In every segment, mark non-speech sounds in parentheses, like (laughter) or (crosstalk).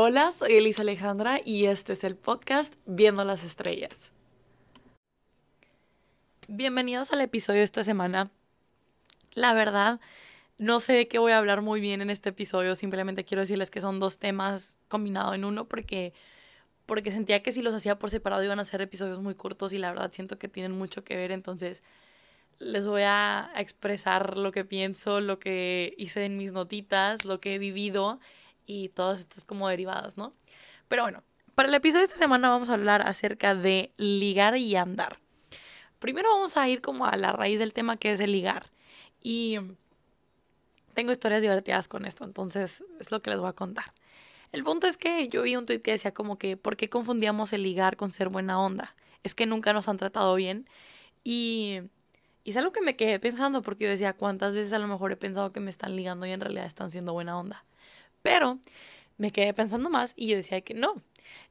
Hola, soy Elisa Alejandra y este es el podcast Viendo las Estrellas. Bienvenidos al episodio de esta semana. La verdad, no sé de qué voy a hablar muy bien en este episodio, simplemente quiero decirles que son dos temas combinados en uno porque, porque sentía que si los hacía por separado iban a ser episodios muy cortos y la verdad siento que tienen mucho que ver, entonces les voy a expresar lo que pienso, lo que hice en mis notitas, lo que he vivido y todas estas como derivadas, ¿no? Pero bueno, para el episodio de esta semana vamos a hablar acerca de ligar y andar. Primero vamos a ir como a la raíz del tema que es el ligar. Y tengo historias divertidas con esto, entonces es lo que les voy a contar. El punto es que yo vi un tweet que decía como que, ¿por qué confundíamos el ligar con ser buena onda? Es que nunca nos han tratado bien. Y, y es algo que me quedé pensando porque yo decía, ¿cuántas veces a lo mejor he pensado que me están ligando y en realidad están siendo buena onda? Pero me quedé pensando más y yo decía que no.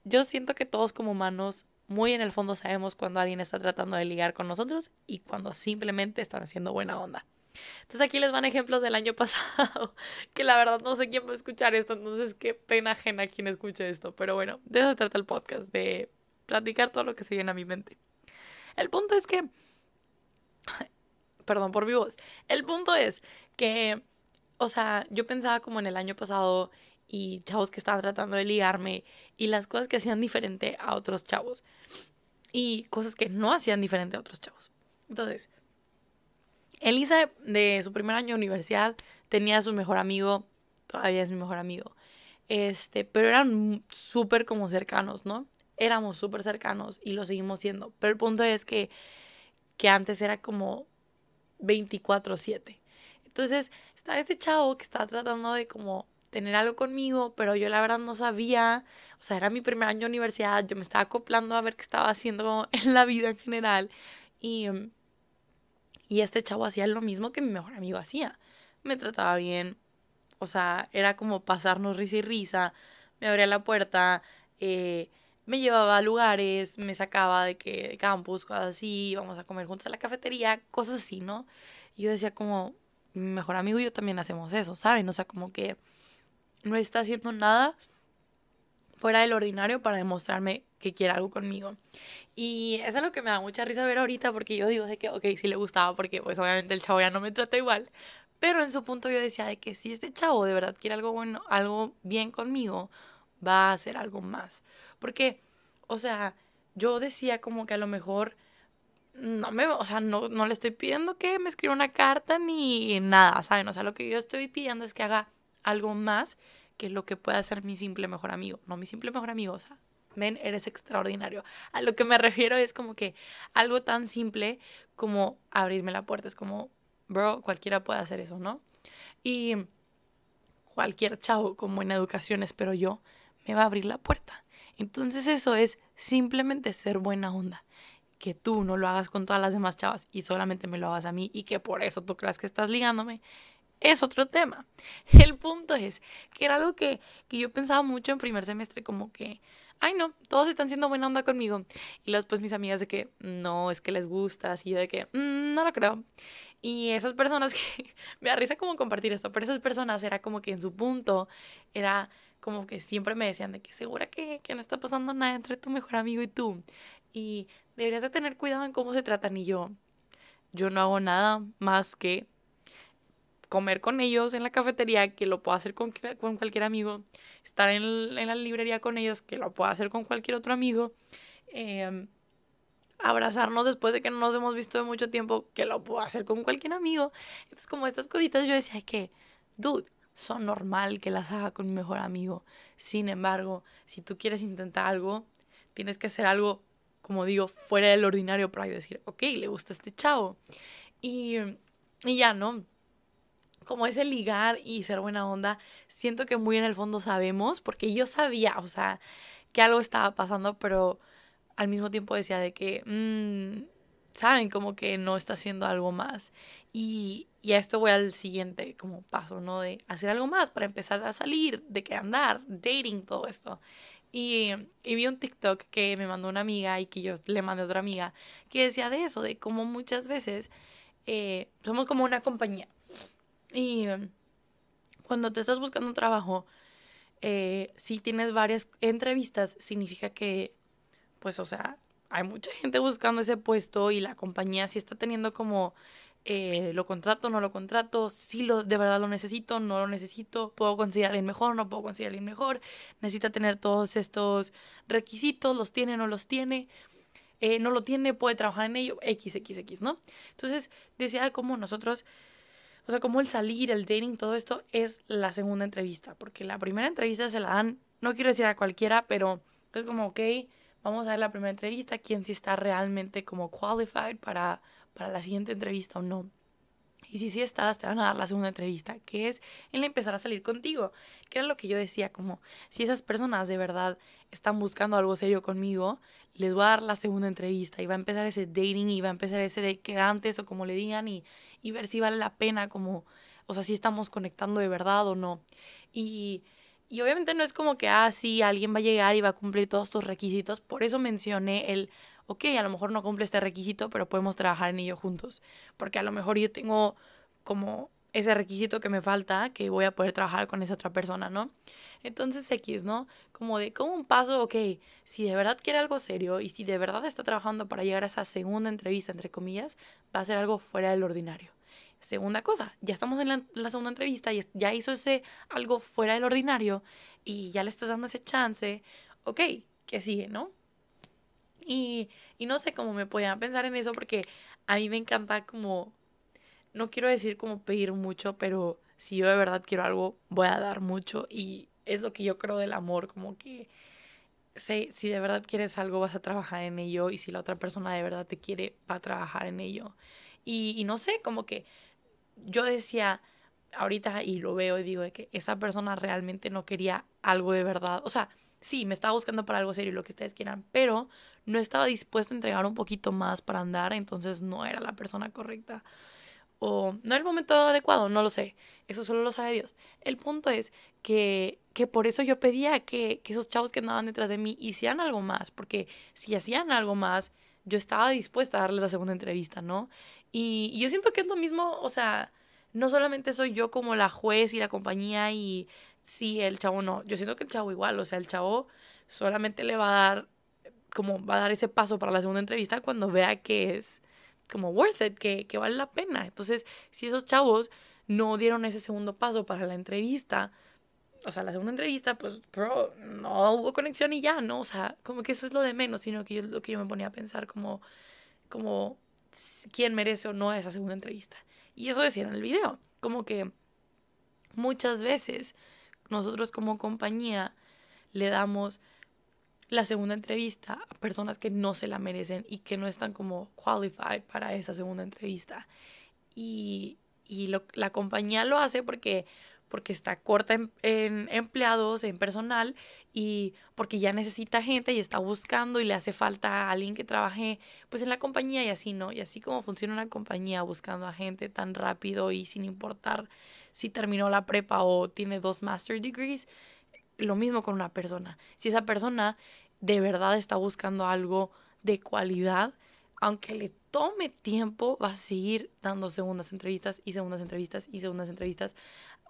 Yo siento que todos como humanos muy en el fondo sabemos cuando alguien está tratando de ligar con nosotros y cuando simplemente están haciendo buena onda. Entonces aquí les van ejemplos del año (laughs) pasado, que la verdad no sé quién va a escuchar esto, entonces qué pena ajena quien escuche esto, pero bueno, de eso trata el podcast, de platicar todo lo que se viene a mi mente. El punto es que, (laughs) perdón por mi voz, el punto es que o sea, yo pensaba como en el año pasado y chavos que estaban tratando de ligarme y las cosas que hacían diferente a otros chavos y cosas que no hacían diferente a otros chavos. Entonces, Elisa de su primer año de universidad tenía a su mejor amigo, todavía es mi mejor amigo, este, pero eran súper como cercanos, ¿no? Éramos súper cercanos y lo seguimos siendo, pero el punto es que, que antes era como 24/7. Entonces, este chavo que estaba tratando de como tener algo conmigo, pero yo la verdad no sabía, o sea, era mi primer año de universidad, yo me estaba acoplando a ver qué estaba haciendo (laughs) en la vida en general. Y, y este chavo hacía lo mismo que mi mejor amigo hacía, me trataba bien, o sea, era como pasarnos risa y risa, me abría la puerta, eh, me llevaba a lugares, me sacaba de que de campus, cosas así, íbamos a comer juntos a la cafetería, cosas así, ¿no? Y yo decía como, mi mejor amigo y yo también hacemos eso, ¿saben? O sea, como que no está haciendo nada fuera del ordinario para demostrarme que quiere algo conmigo. Y eso es lo que me da mucha risa ver ahorita porque yo digo de que, ok, sí le gustaba porque pues obviamente el chavo ya no me trata igual. Pero en su punto yo decía de que si este chavo de verdad quiere algo bueno, algo bien conmigo, va a hacer algo más. Porque, o sea, yo decía como que a lo mejor no me, o sea, no, no le estoy pidiendo que me escriba una carta ni nada, ¿saben? O sea, lo que yo estoy pidiendo es que haga algo más que lo que pueda ser mi simple mejor amigo. No mi simple mejor amigo, o sea, eres extraordinario. A lo que me refiero es como que algo tan simple como abrirme la puerta. Es como, bro, cualquiera puede hacer eso, ¿no? Y cualquier chavo con buena educación, espero yo, me va a abrir la puerta. Entonces eso es simplemente ser buena onda que tú no lo hagas con todas las demás chavas y solamente me lo hagas a mí y que por eso tú creas que estás ligándome, es otro tema. (laughs) El punto es que era algo que, que yo pensaba mucho en primer semestre, como que, ay no, todos están siendo buena onda conmigo. Y luego después mis amigas de que, no, es que les gusta, y yo de que, mm, no lo creo. Y esas personas (laughs) que, me da risa como compartir esto, pero esas personas era como que en su punto, era como que siempre me decían de que segura que, que no está pasando nada entre tu mejor amigo y tú. Y deberías de tener cuidado en cómo se tratan. Y yo, yo no hago nada más que comer con ellos en la cafetería, que lo puedo hacer con, con cualquier amigo, estar en, en, la librería con ellos, que lo puedo hacer con cualquier otro amigo, eh, abrazarnos después de que no nos hemos visto de mucho tiempo, que lo puedo hacer con cualquier amigo. Entonces, como estas cositas, yo decía que, dude, son normal que las haga con mi mejor amigo. Sin embargo, si tú quieres intentar algo, tienes que hacer algo como digo, fuera del ordinario para yo decir, ok, le gusta este chavo. Y, y ya, ¿no? Como ese ligar y ser buena onda, siento que muy en el fondo sabemos, porque yo sabía, o sea, que algo estaba pasando, pero al mismo tiempo decía de que, mmm, saben, como que no está haciendo algo más. Y, y a esto voy al siguiente como paso, ¿no? De hacer algo más para empezar a salir, de que andar, dating, todo esto. Y, vi un TikTok que me mandó una amiga y que yo le mandé a otra amiga que decía de eso, de cómo muchas veces eh, somos como una compañía. Y cuando te estás buscando un trabajo, eh, si tienes varias entrevistas, significa que, pues, o sea, hay mucha gente buscando ese puesto y la compañía sí está teniendo como eh, lo contrato, no lo contrato, si lo, de verdad lo necesito, no lo necesito, puedo conseguir a alguien mejor, no puedo conseguir a alguien mejor, necesita tener todos estos requisitos, los tiene, no los tiene, eh, no lo tiene, puede trabajar en ello, XXX, ¿no? Entonces decía como nosotros, o sea, como el salir, el dating, todo esto es la segunda entrevista, porque la primera entrevista se la dan, no quiero decir a cualquiera, pero es como, ok, vamos a ver la primera entrevista, quién sí está realmente como qualified para para la siguiente entrevista o no. Y si sí estás, te van a dar la segunda entrevista, que es el empezar a salir contigo, que era lo que yo decía, como si esas personas de verdad están buscando algo serio conmigo, les voy a dar la segunda entrevista y va a empezar ese dating y va a empezar ese de quedantes o como le digan y, y ver si vale la pena, como, o sea, si estamos conectando de verdad o no. Y, y obviamente no es como que, ah, sí, alguien va a llegar y va a cumplir todos tus requisitos, por eso mencioné el ok, a lo mejor no cumple este requisito, pero podemos trabajar en ello juntos. Porque a lo mejor yo tengo como ese requisito que me falta, que voy a poder trabajar con esa otra persona, ¿no? Entonces X, ¿no? Como de, como un paso, ok, si de verdad quiere algo serio y si de verdad está trabajando para llegar a esa segunda entrevista, entre comillas, va a ser algo fuera del ordinario. Segunda cosa, ya estamos en la, segunda entrevista y ya hizo ese algo fuera del ordinario y ya le estás dando ese chance, ok, ¿qué sigue, no? Y, y no sé cómo me podía pensar en eso porque a mí me encanta como, no quiero decir como pedir mucho, pero si yo de verdad quiero algo, voy a dar mucho y es lo que yo creo del amor, como que sé, si de verdad quieres algo, vas a trabajar en ello y si la otra persona de verdad te quiere, va a trabajar en ello. Y, y no sé, como que yo decía ahorita y lo veo y digo de que esa persona realmente no quería algo de verdad, o sea, sí, me estaba buscando para algo serio, lo que ustedes quieran, pero no estaba dispuesto a entregar un poquito más para andar, entonces no era la persona correcta. O no era el momento adecuado, no lo sé. Eso solo lo sabe Dios. El punto es que, que por eso yo pedía que, que esos chavos que andaban detrás de mí hicieran algo más, porque si hacían algo más, yo estaba dispuesta a darles la segunda entrevista, ¿no? Y, y yo siento que es lo mismo, o sea, no solamente soy yo como la juez y la compañía y sí, el chavo no. Yo siento que el chavo igual, o sea, el chavo solamente le va a dar, como va a dar ese paso para la segunda entrevista cuando vea que es como worth it, que, que vale la pena. Entonces, si esos chavos no dieron ese segundo paso para la entrevista, o sea, la segunda entrevista, pues, bro, no hubo conexión y ya, ¿no? O sea, como que eso es lo de menos, sino que yo, lo que yo me ponía a pensar como, como, quién merece o no esa segunda entrevista. Y eso decía en el video, como que muchas veces nosotros como compañía le damos la segunda entrevista a personas que no se la merecen y que no están como qualified para esa segunda entrevista. Y, y la compañía lo hace porque, porque está corta en, en, empleados, en personal, y porque ya necesita gente y está buscando y le hace falta a alguien que trabaje pues en la compañía y así, ¿no? Y así como funciona una compañía buscando a gente tan rápido y sin importar si terminó la prepa o tiene dos master degrees, lo mismo con una persona. Si esa persona de verdad está buscando algo de cualidad, aunque le tome tiempo, va a seguir dando segundas entrevistas y segundas entrevistas y segundas entrevistas.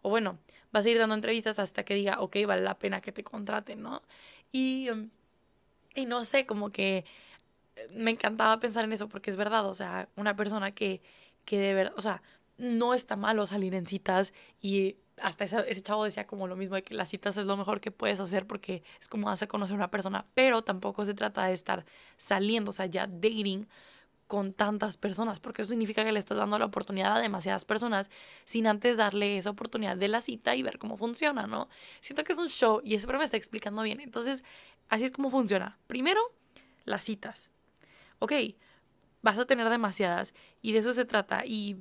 O bueno, va a seguir dando entrevistas hasta que diga, ok, vale la pena que te contraten, ¿no? Y, y no sé, como que me encantaba pensar en eso porque es verdad, o sea, una persona que, que de verdad, o sea, no está malo salir en citas y hasta ese, chavo decía como lo mismo de que las citas es lo mejor que puedes hacer porque es como hacer conocer a una persona, pero tampoco se trata de estar saliendo, o sea, ya dating con tantas personas, porque eso significa que le estás dando la oportunidad a demasiadas personas sin antes darle esa oportunidad de la cita y ver cómo funciona, ¿no? Siento que es un show y eso me está explicando bien. Entonces, así es como funciona. Primero, las citas. Ok, vas a tener demasiadas y de eso se trata y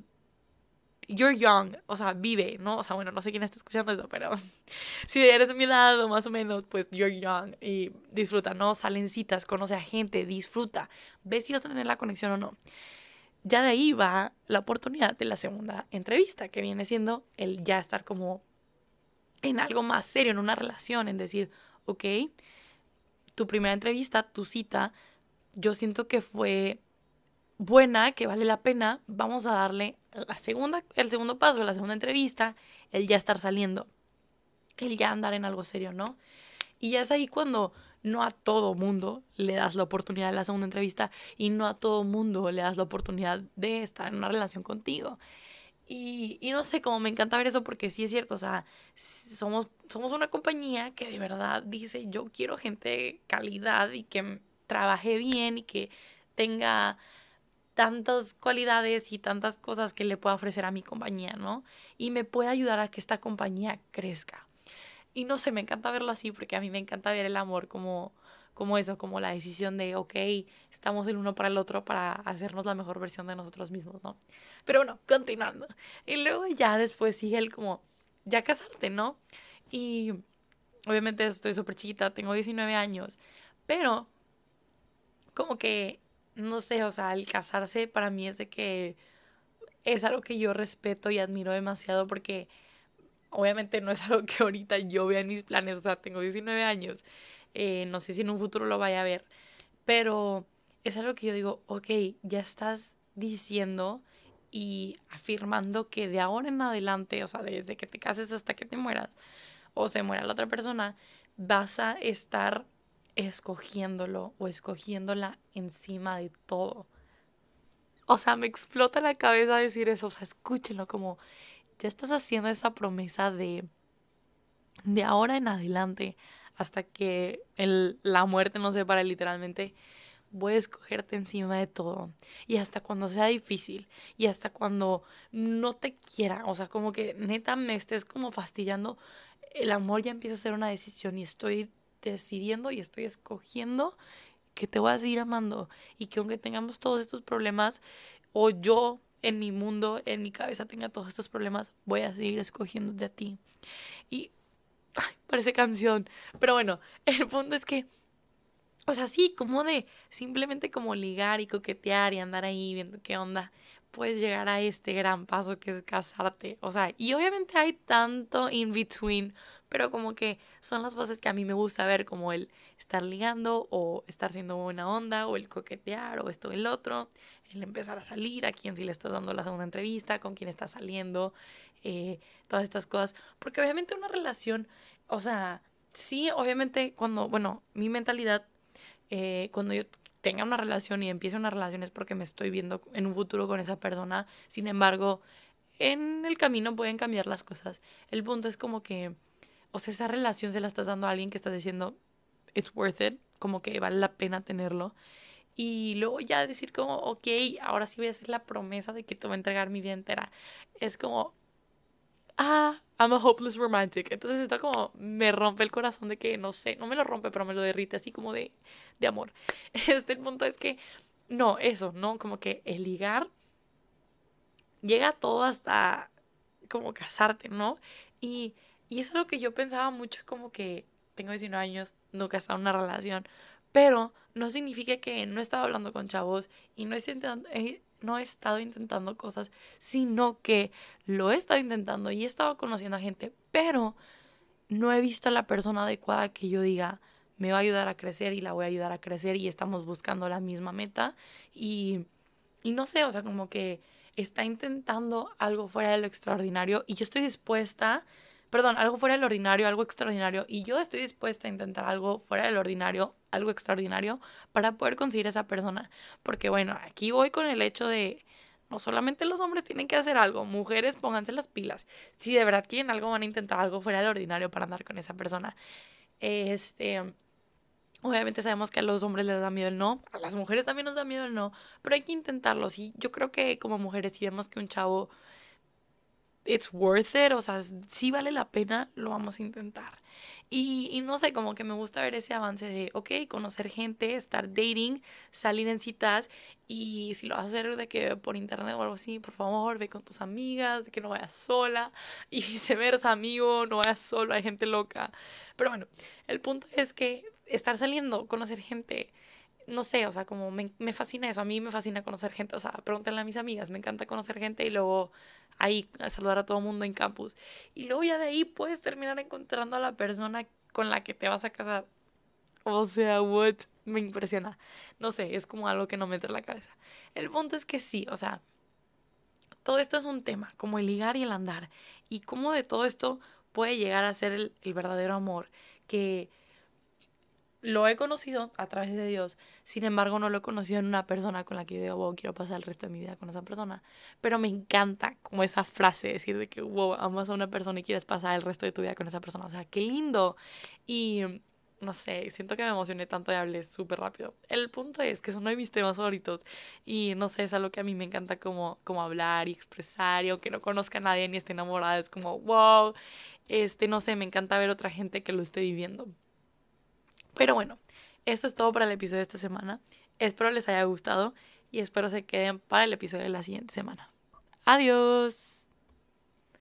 you're young, o sea, vive, ¿no? O sea, bueno, no sé quién está escuchando eso, pero (laughs) si eres de mi edad más o menos, pues you're young y disfruta, ¿no? Salen citas, conoce a gente, disfruta, ves si vas a tener la conexión o no. Ya de ahí va la oportunidad de la segunda entrevista, que viene siendo el ya estar como en algo más serio, en una relación, en decir, ok, tu primera entrevista, tu cita, yo siento que fue buena, que vale la pena, vamos a darle la segunda, el segundo paso, la segunda entrevista, el ya estar saliendo. el ya andar en algo serio, ¿no? Y ya es ahí cuando no a todo mundo le das la oportunidad de la segunda entrevista y no a todo mundo le das la oportunidad de estar en una relación contigo. Y, y no sé, cómo me encanta ver eso porque sí es cierto, o sea, somos, somos una compañía que de verdad dice, yo quiero gente de calidad y que trabaje bien y que tenga tantas cualidades y tantas cosas que le pueda ofrecer a mi compañía, ¿no? Y me puede ayudar a que esta compañía crezca. Y no sé, me encanta verlo así porque a mí me encanta ver el amor como, como eso, como la decisión de, ok, estamos el uno para el otro para hacernos la mejor versión de nosotros mismos, ¿no? Pero bueno, continuando. Y luego ya después sigue el como, ya casarte, ¿no? Y obviamente estoy súper chiquita, tengo 19 años, pero como que no sé, o sea, el casarse para mí es de que es algo que yo respeto y admiro demasiado porque obviamente no es (laughs) algo que ahorita yo vea en mis planes, o sea, tengo 19 años, eh, no sé si en un futuro lo vaya a ver, pero es algo que yo digo, ok, ya estás diciendo y afirmando que de ahora en adelante, o sea, desde que te cases hasta que te mueras o se muera la otra persona, vas a estar escogiéndolo o escogiéndola encima de todo. O sea, me explota la cabeza decir eso. O sea, escúchenlo como ya estás haciendo esa promesa de de ahora en adelante hasta que el, la muerte nos separe literalmente voy a escogerte encima de todo. Y hasta cuando sea difícil. Y hasta cuando no te quiera. O sea, como que neta me estés como fastidiando. El amor ya empieza a ser una decisión y estoy decidiendo y estoy escogiendo que te voy a seguir amando y que aunque tengamos todos estos problemas o yo en mi mundo, en mi cabeza tenga todos estos problemas, voy a seguir escogiéndote a ti. Y parece canción, pero bueno, (laughs) el punto es que o sea, sí, como de simplemente como ligar y coquetear y andar ahí viendo qué onda, puedes llegar a este gran paso que es casarte. O sea, y obviamente hay tanto in between pero como que son las cosas que a mí me gusta ver, como el estar ligando o estar siendo buena onda o el coquetear o esto el otro, el empezar a salir, a quién si le estás dando la segunda entrevista, con quién estás saliendo, eh, todas estas cosas, porque obviamente una relación, o sea, sí, obviamente cuando, bueno, mi mentalidad, eh, cuando yo tenga una relación y empiece una relación es porque me estoy viendo en un futuro con esa persona, sin embargo, en el camino pueden cambiar las cosas. El punto es como que o sea, esa relación se la estás dando a alguien que está diciendo, it's worth it, como que vale la pena tenerlo. Y luego ya decir como, ok, ahora sí voy a hacer la promesa de que te voy a entregar mi vida entera. Es como, ah, I'm a hopeless romantic. Entonces está como, me rompe el corazón de que, no sé, no me lo rompe, pero me lo derrite así como de, de amor. (laughs) Este el punto es que, no, eso, ¿no? Como que el ligar llega todo hasta como casarte, ¿no? Y y es algo que yo pensaba mucho, como que tengo 19 años, nunca he en una relación, pero no significa que no he estado hablando con chavos y no intentando, no he estado intentando cosas, sino que lo he estado intentando y he estado conociendo a gente, pero no he visto a la persona adecuada que yo diga me va a ayudar a crecer y la voy a ayudar a crecer y estamos buscando la misma meta y, y no sé, o sea, como que está intentando algo fuera de lo extraordinario y yo estoy dispuesta perdón, algo fuera del ordinario, algo extraordinario, y yo estoy dispuesta a intentar algo fuera del ordinario, algo extraordinario, para poder conseguir a esa persona. Porque bueno, aquí voy con el hecho de, no solamente los hombres tienen que hacer algo, mujeres pónganse las pilas. Si de verdad quieren algo, van a intentar algo fuera del ordinario para andar con esa persona. Este... Obviamente sabemos que a los hombres les da miedo el no, a las mujeres también nos da miedo el no, pero hay que intentarlo. Sí, yo creo que como mujeres, si vemos que un chavo it's worth it, o sea, si vale la pena, lo vamos a intentar. Y, y, no sé, como que me gusta ver ese avance de, ok, conocer gente, estar dating, salir en citas y si lo vas a hacer de que por internet o algo así, por favor, ve con tus amigas, que no vayas sola (laughs) y viceversa, amigo, no vayas solo, hay gente loca. Pero bueno, el punto es que estar saliendo, conocer gente, no sé, o sea, como me, me, fascina eso, a mí me fascina conocer gente, o sea, pregúntenle a mis amigas, me encanta conocer gente y luego ahí a saludar a todo mundo en campus. Y luego ya de ahí puedes terminar encontrando a la persona con la que te vas a casar. O sea, what? Me impresiona. No sé, es como algo que no me entra en la cabeza. El punto es que sí, o sea, todo esto es un tema, como el ligar y el andar. Y como de todo esto puede llegar a ser el verdadero amor, que lo he conocido a través de Dios, sin embargo no lo he conocido en una persona con la que yo digo, wow, quiero pasar el resto de mi vida con esa persona, pero me encanta como esa frase, decir de que, wow, amas a una persona y quieres pasar el resto de tu vida con esa persona, o sea, qué lindo. Y no sé, siento que me emocioné tanto y hablé súper rápido. El punto es que son uno de mis temas favoritos y no sé, es algo que a mí me encanta como, como hablar y expresar y aunque no conozca a nadie ni esté enamorada, es como, wow, este, no sé, me encanta ver otra gente que lo esté viviendo. Pero bueno, eso es todo para el episodio de esta semana. Espero les haya gustado y espero se queden para el episodio de la siguiente semana. Adiós.